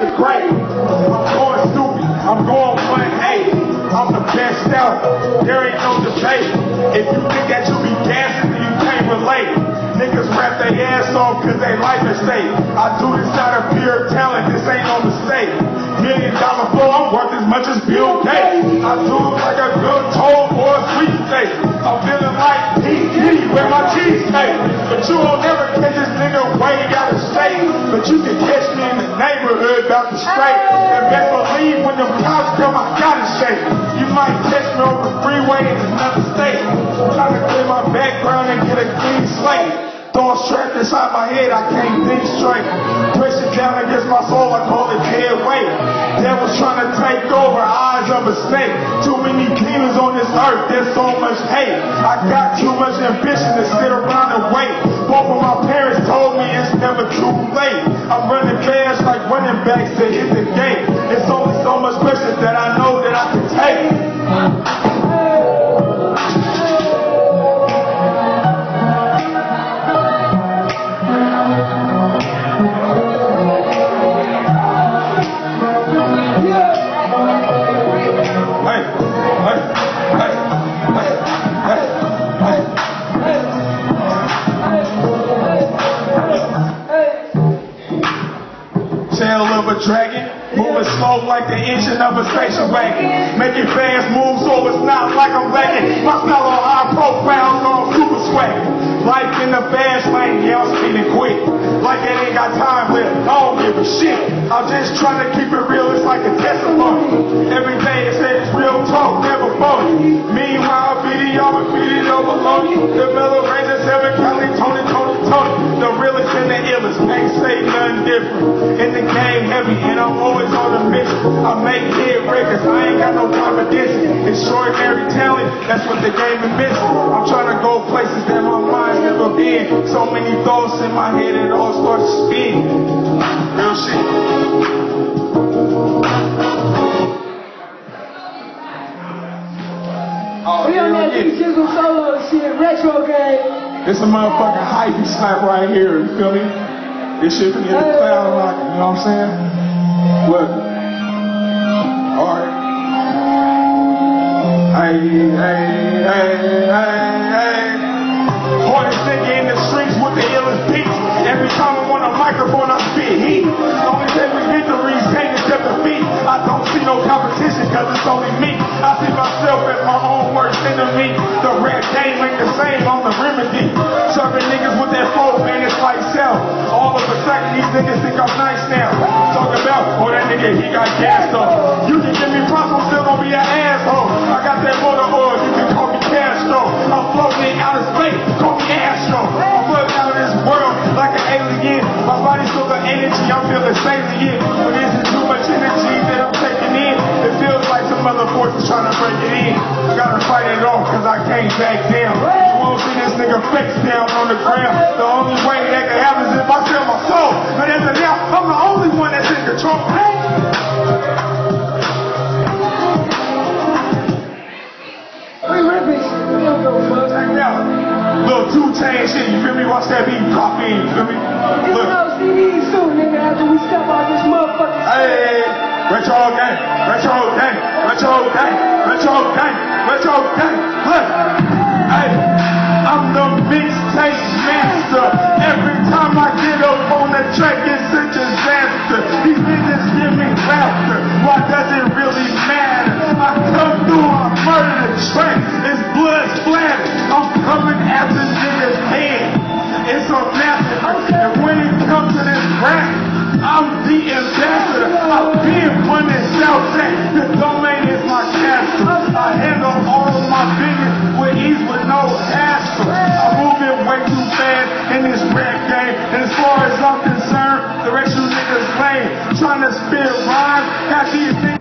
Great. I'm going stupid. I'm going 180. I'm the best out. There ain't no debate. If you think that you be dancing, you can't relate. Niggas rap their ass off cause they life at stake. I do this out of pure talent, this ain't no mistake. Million dollar flow, I'm worth as much as Bill Gates. I do it like a good toll or a sweet steak. I'm feeling like P. where my cheese cake. But you won't never catch this nigga way out of state. But you can about the straight. And best believe when them cops come, I gotta shake. You might catch me on the freeway in another state. Trying to clear my background and get a clean slate. Throwing strap inside my head, I can't think straight. Pressure down against my soul, I call it dead weight. Devil's trying to take over, eyes of a snake. Too many demons on this earth, there's so much hate. I got too much ambition to sit around running backs to hit the game. It's only so much pressure that I a dragon. Moving slow like the engine of a station wagon. Making fast moves so it's not like I'm lagging. My style on high profile, on super swag. Life in the fast lane, yeah, I'm speeding quick. Like it ain't got time left, I don't give a shit. I'm just trying to keep it real, it's like a testimony. Every day it says real talk, never phony. Meanwhile, it over on you. The mellow range of seven, Cali, Tony, Tony, Tony. The realest and the illest, ain't say nothing different. In the game heavy, and I'm always on a mission. I make hit records, I ain't got no competition. Extraordinary talent, that's what the game is missing. I'm trying to go places that my mind's never been. So many thoughts in my head, it all starts to spin. Real shit. Oh, We on that hell yeah. Jizzle solo shit, retro gang. This a motherfucking hype slap right here, you feel me? This shit finna get a cloud rocking, you know what I'm saying? What? Alright. Hey, hey, hey, hey, hey. Hardest nigga in the streets with the illest beats. Every time I'm on a microphone, I spit heat. Only every victories can't accept defeat. I don't see no competition, cause it's only me. I see my own worst enemy. The rap game ain't the same, I'm the remedy. Serving niggas with that flow, man, it's like self. All of a sudden, these niggas think I'm nice now. Talk about, oh, that nigga, he got gas though. You can give me props, I'm still gonna be an asshole. I got that motor oil, you can call me Castro. I'm floating out of space, call me Astro. I'm floating out of this world like an alien. My body's full of energy, I'm feeling salient. Forces trying to break it in. Gotta fight it off, cause I can't back down. You won't see this nigga face down on the ground. The only way that can happen is if I sell my soul. But as of now, I'm the only one that's in control. We ripping shit. We don't go fuck. Check it out. Little two chain shit, you feel me? Watch that beat pop in, you feel me? Gang, retro gang, retro gang, retro gang. Look, I'm the mixtape master. Every time I get up on the track, it's a disaster. These niggas give me laughter. Why does it really matter? I come through, I murder the track. It's blood splattered. I'm coming after niggas' head. It's a massacre. And when it comes to this rap, I'm the ambassador. I've been running Southside. The domain far as I'm